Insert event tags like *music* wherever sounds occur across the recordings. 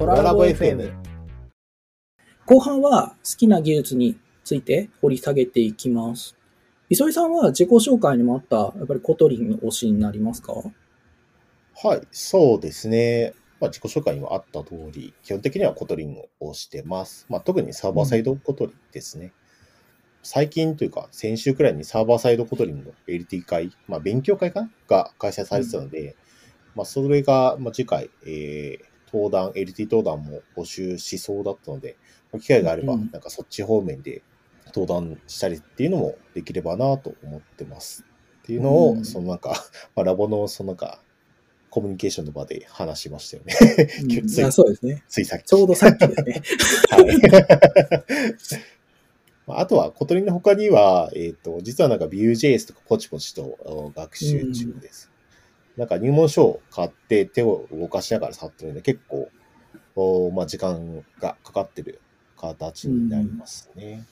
トララボ FM。後半は好きな技術について掘り下げていきます。磯井さんは自己紹介にもあった、やっぱり Kotlin の推しになりますか？はい、そうですね。まあ、自己紹介にもあった通り、基本的には Kotlin をしてます。まあ、特にサーバーサイド Kotlin ですね。最近というか、先週くらいにサーバーサイド Kotlin の LT 会、まあ、勉強会かな？が開催されてたので、まあ、それが、まあ、次回、えー、登壇、LT 登壇も募集しそうだったので、まあ機会があれば、うんなんかそっち方面で登壇したりっていうのもできればなと思ってます。っていうのを、うんそのなんか、*laughs* まあ、ラボのそのなんか、コミュニケーションの場で話しましたよね。うん *laughs* ついあそうですね。ついさっき。ちょうどさっきですね。*laughs* はい。まああとは、 Kotlin の他には、えっ、と、実はなんか Vue.js とかポチポチとお学習中です。なんか入門書を買って手を動かしながら触ってるんで、結構、おまあ、時間がかかってる形になりますね。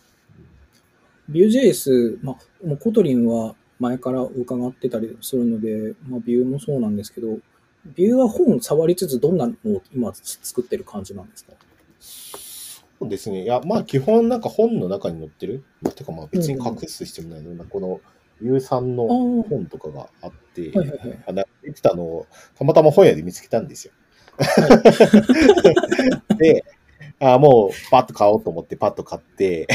Vue.js、まあ、もう Kotlin は前から伺ってたりするので、まあ、Vue もそうなんですけど、Vue は本触りつつどんなのを今作ってる感じなんですか？そうですね。いや、まあ、基本なんか本の中に載ってる。まあ、てかまあ別に隠す必要もないので、このさんの本とかがあって、いはいはい。あの言ってたのをたまたま本屋で見つけたんですよ。で、あもうパッと買おうと思ってパッと買って、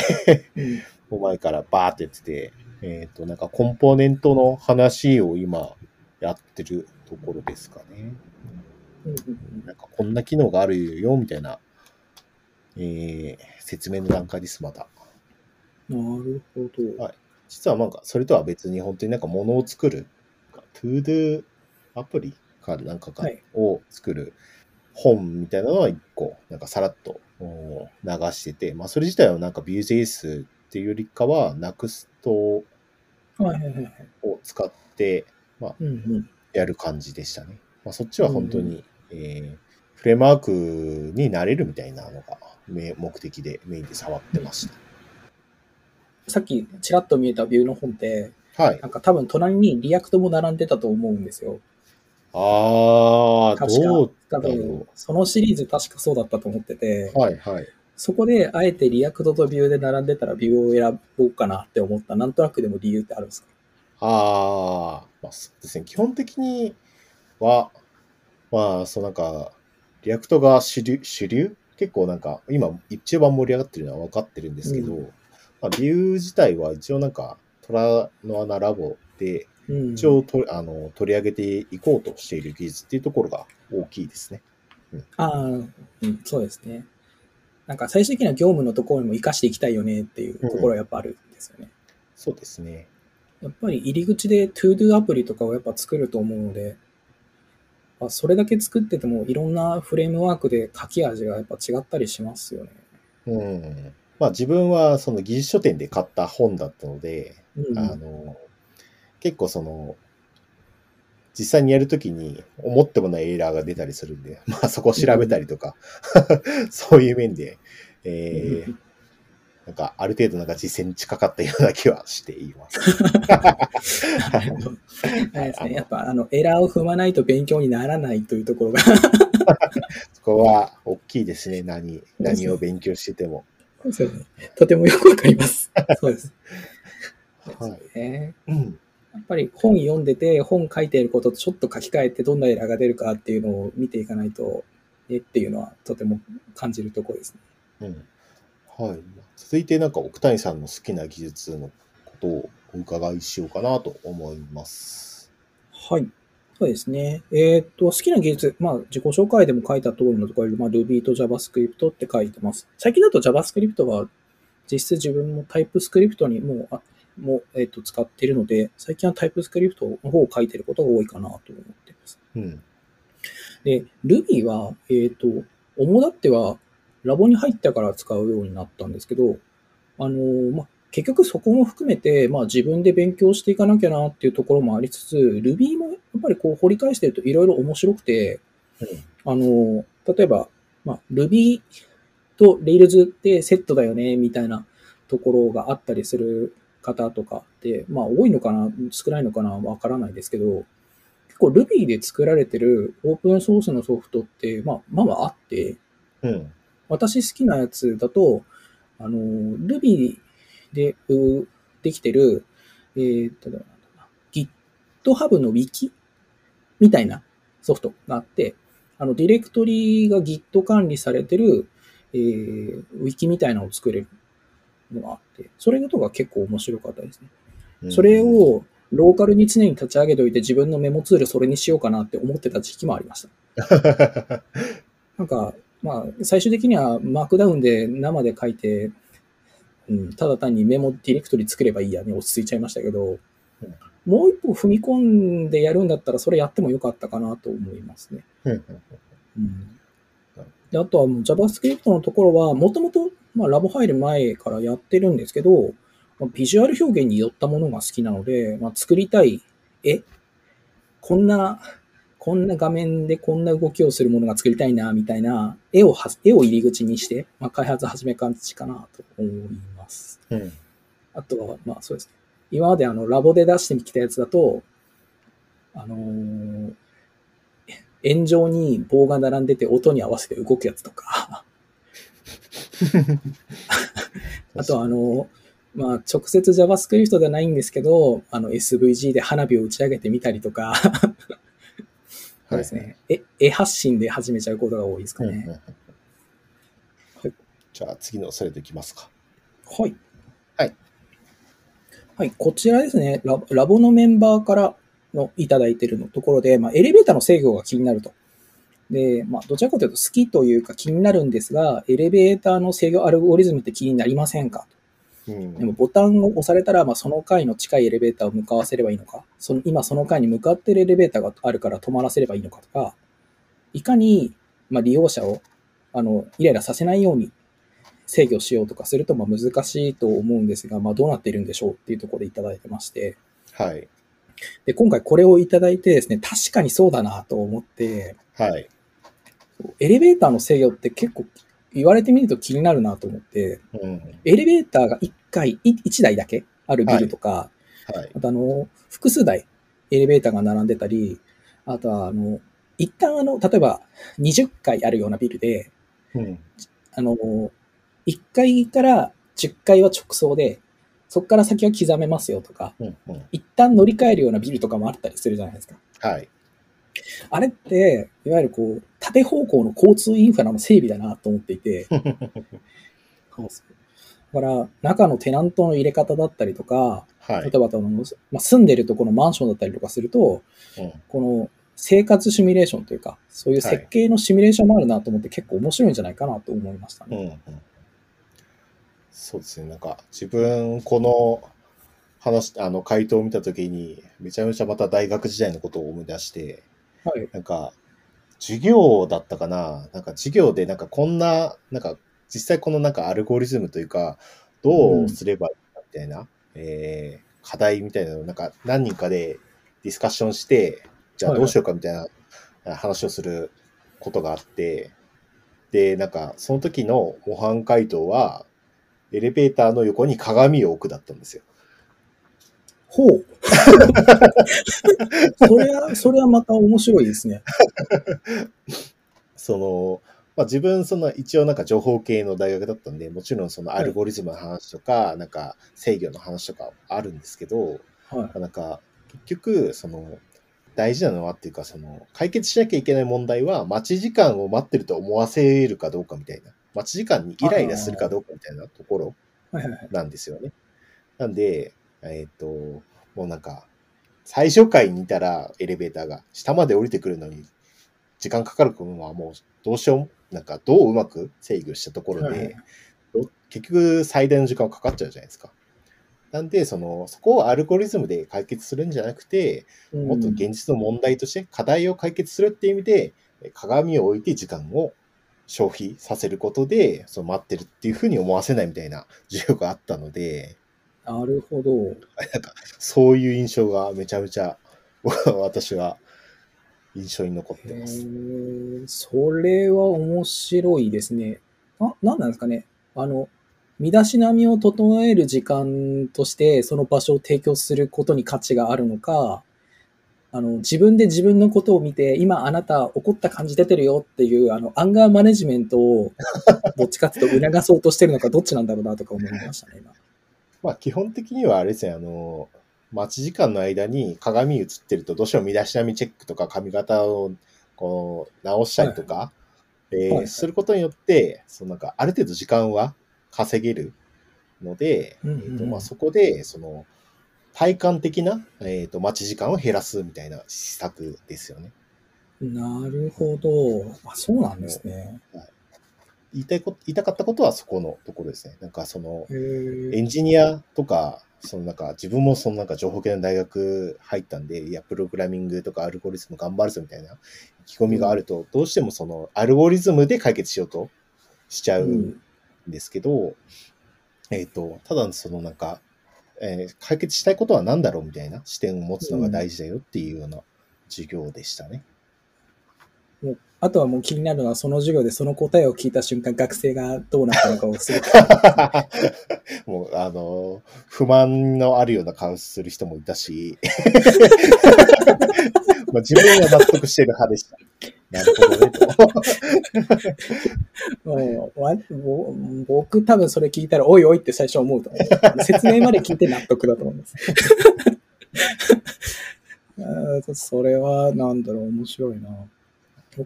うんもう前からバーってやってて、えっ、と、なんかコンポーネントの話を今やってるところですかね。なんかこんな機能があるよ、みたいな、えー説明の段階です、まだ。うんなるほど。はい実はなんか、それとは別に本当になんか物を作る、トゥードゥアプリかなんかかはいを作る本みたいなのは一個、なんかさらっとお流してて、まあそれ自体はなんか Vue.js っていうよりかは Next を。使ってうんうん。やる感じでしたね。まあそっちは本当に、えーフレームワークになれるみたいなのがめ目的でメインで触ってましさっきちらっと見えた Vue の本って、た。はい。なんか多分隣に React も並んでたと思うんですよ。あー、確かどう多分、そのシリーズ確かそうだったと思ってて、はいはい。そこであえて React と Vue で並んでたら Vue を選ぼうかなって思った。なんとなくでも理由ってあるんですか？ああ、まあそうですね。基本的には、まあ、そうなんか、 React が主流、主流？結構なんか、今一番盛り上がってるのは分かってるんですけど、うまあ、 Vue 自体は一応なんか、虎の穴ラボで、うん。一応と、あの取り上げていこうとしている技術っていうところが大きいですね。ああ、うん、そうですね。なんか最終的な業務のところにも活かしていきたいよねっていうところはやっぱあるんですよね。そうですね。やっぱり入り口で ToDo アプリとかをやっぱ作ると思うので、あそれだけ作っててもいろんなフレームワークで書き味がやっぱ違ったりしますよね。うん。まあ自分はその技術書店で買った本だったので、うん。あの、結構その、実際にやるときに思ってもないエラーが出たりするんで、*laughs* まあそこを調べたりとか、*laughs* そういう面で、えー、なんかある程度なんか実践に近かったような気はしています。*laughs* あれですね。やっぱ、あの、エラーを踏まないと勉強にならないというところがそこは大きいですね。何、何を勉強してても。そうですね。とてもよくわかります。*laughs* そうです。はい。ねうん。やっぱり本読んでて、本書いていることとちょっと書き換えてどんなエラーが出るかっていうのを見ていかないと、ねっていうのはとても感じるところですね。うん。はい。続いてなんか奥谷さんの好きな技術のことをお伺いしようかなと思います。はい。そうですね。えーっと、好きな技術、まあ、自己紹介でも書いた通りのところで、まあ、Ruby と JavaScript って書いてます。最近だと JavaScript は、実質自分も TypeScript にもう、あもう、えーっと、使っているので、最近は TypeScript の方を書いてることが多いかなと思っています。うん。で、Ruby は、えーっと、主だっては、ラボに入ったから使うようになったんですけど、あのーまあ、結局そこも含めて、まあ自分で勉強していかなきゃなっていうところもありつつ、Ruby もやっぱりこう掘り返してるといろいろ面白くて、あの、例えば、まあ Ruby と Rails ってセットだよね、みたいなところがあったりする方とかって、まあ多いのかな、少ないのかな、わからないですけど、結構 Ruby で作られてるオープンソースのソフトって、まあまあまああって、うん。私好きなやつだと、あの、Ruby でうできてる、えーっと、なんだろうな GitHub の Wiki みたいなソフトがあって、あの、ディレクトリが Git 管理されてる、えー、Wiki みたいなのを作れるのがあって、それとか結構面白かったですね。うんそれ、をローカルに常に立ち上げておいて自分のメモツールそれにしようかなって思ってた時期もありました。*laughs* なんか、まあ、最終的にはマークダウンで生で書いて、うん、ただ単にメモディレクトリ作ればいいやね、落ち着いちゃいましたけど、うん。もう一歩踏み込んでやるんだったらそれやってもよかったかなと思いますね。うん。うん、であとはもう JavaScript のところは、もともとまあラボ入る前からやってるんですけど、まあビジュアル表現に寄ったものが好きなので、まあ、作りたい絵、こんな、こんな画面でこんな動きをするものが作りたいな、みたいな絵をは、絵を入り口にして、まあ、開発始め感じかなと思います。うん。あとは、まあそうですね。今まであの、ラボで出してきたやつだと、あのー円状に棒が並んでて音に合わせて動くやつとか、*laughs* あとはあの、まあ直接 JavaScript ではないんですけど、あの SVG で花火を打ち上げてみたりとか、そうですね。え、絵発信で始めちゃうことが多いですかね。うんうんうんじゃあ次のスライドいきますか。はい。はい。はい、こちらですね、ララボのメンバーからのいただいているのところで、まあ、エレベーターの制御が気になると。で、まあ、どちらかというと好きというか気になるんですが、エレベーターの制御アルゴリズムって気になりませんか？うんでもボタンを押されたら、まあ、その階の近いエレベーターを向かわせればいいのか、その今その階に向かっているエレベーターがあるから止まらせればいいのかとか、いかに、まあ、利用者をあのイライラさせないように制御しようとかするとまあ難しいと思うんですが、まあ、どうなっているんでしょうっていうところでいただいてまして、はい。で今回これをいただいてですね、確かにそうだなと思って、はい。エレベーターの制御って結構言われてみると気になるなと思って、うん。エレベーターが1回、1台だけあるビルとか、はい。あとあの、複数台エレベーターが並んでたり、あとはあの、一旦あの、例えば20階あるようなビルで、うん。あの、1階から10階は直送で、そこから先は刻めますよとか、うん。うん。一旦乗り換えるようなビルとかもあったりするじゃないですか。はい。あれって、いわゆるこう、縦方向の交通インフラの整備だなと思っていて、そうそうだから、中のテナントの入れ方だったりとか、はい例。えばあの、まあ、住んでるところのマンションだったりとかすると、うんこの生活シミュレーションというか、そういう設計のシミュレーションもあるなと思って結構面白いんじゃないかなと思いましたね。うんうんそうですね。なんか、自分、この話、あの、回答を見たときに、めちゃめちゃまた大学時代のことを思い出して、はい。なんか、授業だったかな？なんか授業で、なんかこんな、なんか、実際このなんかアルゴリズムというか、どうすればいいかみたいな、えー課題みたいなのを、なんか何人かでディスカッションして、じゃあはいどうしようかみたいな話をすることがあって、で、なんか、その時の模範回答は、エレベーターの横に鏡を置くだったんですよ。ほう。*laughs* それは、それはまた面白いですね。*laughs* その、まあ、自分、その一応なんか情報系の大学だったんで、もちろんそのアルゴリズムの話とか、なんか制御の話とかあるんですけど、はい。なんか結局、その、大事なのはっていうか、その、解決しなきゃいけない問題は、待ち時間を待ってると思わせるかどうかみたいな、待ち時間にイライラするかどうかみたいなところ。なんですよね。なんで、えっ、と、もうなんか、最初階にいたらエレベーターが下まで降りてくるのに時間かかるのはもうどうしようも、なんかどううまく制御したところで、結局最大の時間かかっちゃうじゃないですか。なんで、その、そこをアルゴリズムで解決するんじゃなくて、もっと現実の問題として課題を解決するっていう意味で、鏡を置いて時間を消費させることで、その待ってるっていうふうに思わせないみたいな *laughs* 授業があったので、なるほど。なんかそういう印象がめちゃめちゃ *laughs* 私は印象に残ってへます。ーそれは面白いですね。あ、なんなんですかね。あの、身だしなみを整える時間として、その場所を提供することに価値があるのか、あの、自分で自分のことを見て、今あなた怒った感じ出てるよっていう、あの、アンガーマネジメントを、*laughs* どっちかっていうと促そうとしてるのか、どっちなんだろうなとか思いましたね、今。まあ基本的にはあれですね、あの、待ち時間の間に鏡映ってると、どうしても身だしなみチェックとか髪型をこう直したりとか、えーはいすることによって、そのなんかある程度時間は稼げるので、うんうんうん。えーとまあ、そこで、その、体感的な、えー、と待ち時間を減らすみたいな施策ですよね。なるほど。あ、そうなんですね。言いたいこと、言いたかったことはそこのところですね。なんかその、エンジニアとか、そのなんか自分もそのなんか情報系の大学入ったんで、いや、プログラミングとかアルゴリズム頑張るぞみたいな意気込みがあると、どうしてもそのアルゴリズムで解決しようとしちゃうんうんですけど、えっ、と、ただそのなんか、えー解決したいことは何だろうみたいな視点を持つのが大事だよっていうような授業でしたね。もうあとはもう気になるのは、その授業でその答えを聞いた瞬間、学生がどうなったのかをすごく。*laughs* もう、あの、不満のあるような顔する人もいたし、*laughs* まあ自分は納得してる派でした。なるほどね、と。もうわぼ僕多分それ聞いたら、おいおいって最初思うと思う。説明まで聞いて納得だと思います。*laughs* あーそれは、なんだろう、面白いな。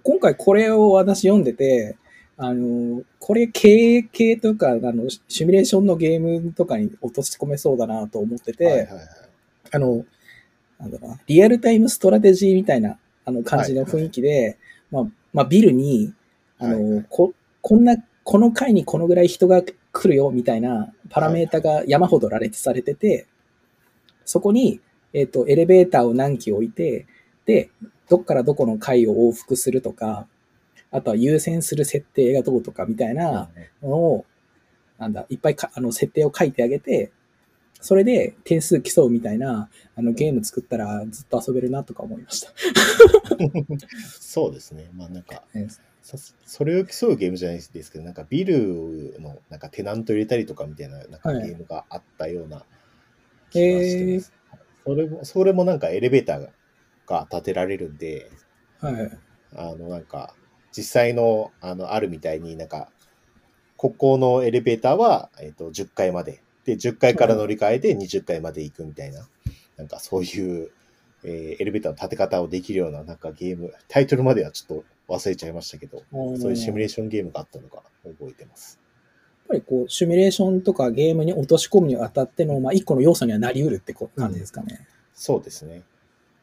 今回これを私読んでて、あの、これ経営系とか、あの、シミュレーションのゲームとかに落とし込めそうだなと思ってて、はいはいはい。あの、なんだろうな、リアルタイムストラテジーみたいな、あの感じの雰囲気で、まあ、まあ、ビルに、あの、はいはい。こ、こんな、この階にこのぐらい人が来るよ、みたいなパラメータが山ほど羅列されてて、そこに、えっ、と、エレベーターを何機置いて、で、どっからどこの階を往復するとか、あとは優先する設定がどうとかみたいなのを、なんだ、いっぱいかあの設定を書いてあげて、それで点数競うみたいなあのゲーム作ったらずっと遊べるなとか思いました。*laughs* そうですね。まあなんか、ねさそれを競うゲームじゃないですけど、なんかビルのなんかテナント入れたりとかみたいななんかはいゲームがあったような気がしてます。それも、それもなんかエレベーターがが建てられるんで、はい。あのなんか実際のあのあるみたいになんか、ここのエレベーターは、えっと10階まで。で、10階から乗り換えて20階まで行くみたいな、なんかそういう、えーエレベーターの建て方をできるようななんかゲーム、タイトルまではちょっと忘れちゃいましたけど、そういうシミュレーションゲームがあったのが覚えてます。やっぱりこう、シミュレーションとかゲームに落とし込むにあたっての、まあ、一個の要素にはなり得るってこ感じですかね。そうですね。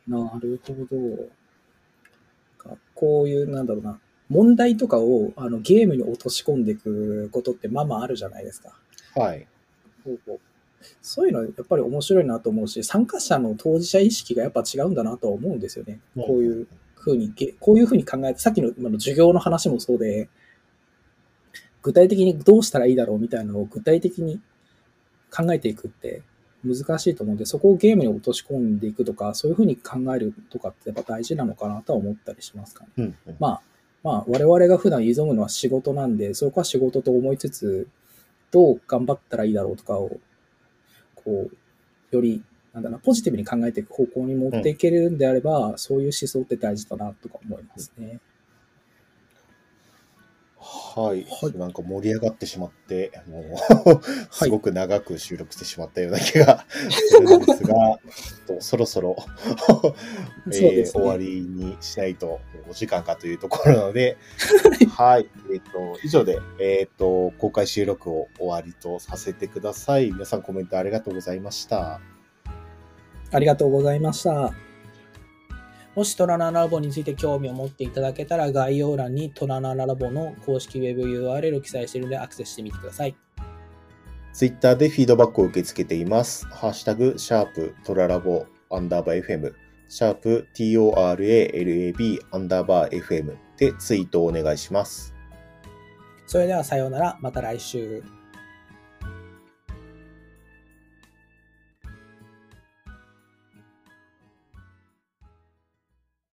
なるほど。かこういう、なんだろうな、問題とかをあのゲームに落とし込んでいくことってまあまああるじゃないですか。はい。そういうのやっぱり面白いなと思うし、参加者の当事者意識がやっぱ違うんだなとは思うんですよね。こういうふうにげ、こういうふうに考えて、さっきの今の授業の話もそうで、具体的にどうしたらいいだろうみたいなのを具体的に考えていくって難しいと思うんで、そこをゲームに落とし込んでいくとか、そういうふうに考えるとかってやっぱ大事なのかなとは思ったりしますかね。うんうんまあ、まあ、我々が普段挑むのは仕事なんで、そこは仕事と思いつつ、どう頑張ったらいいだろうとかを、こう、より、なんだろうな、ポジティブに考えていく方向に持っていけるんであれば、そういう思想って大事だなとか思いますね。はい、はいなんか盛り上がってしまって、もう、はいすごく長く収録してしまったような気がするんですが、えっとそろそろ、*laughs* えーね終わりにしないとお時間かというところなので、*laughs* はい、えっ、と、以上で、えっ、と、公開収録を終わりとさせてください。皆さんコメントありがとうございました。ありがとうございました。もしトラナラボについて興味を持っていただけたら概要欄にトラナラボの公式ウェブ URL を記載しているのでアクセスしてみてください。ツイッターでフィードバックを受け付けています。ハッシュタグ、シャープトララボアンダーバー FM、シャープ TORALAB アンダーバー FM でツイートをお願いします。それではさようなら、また来週。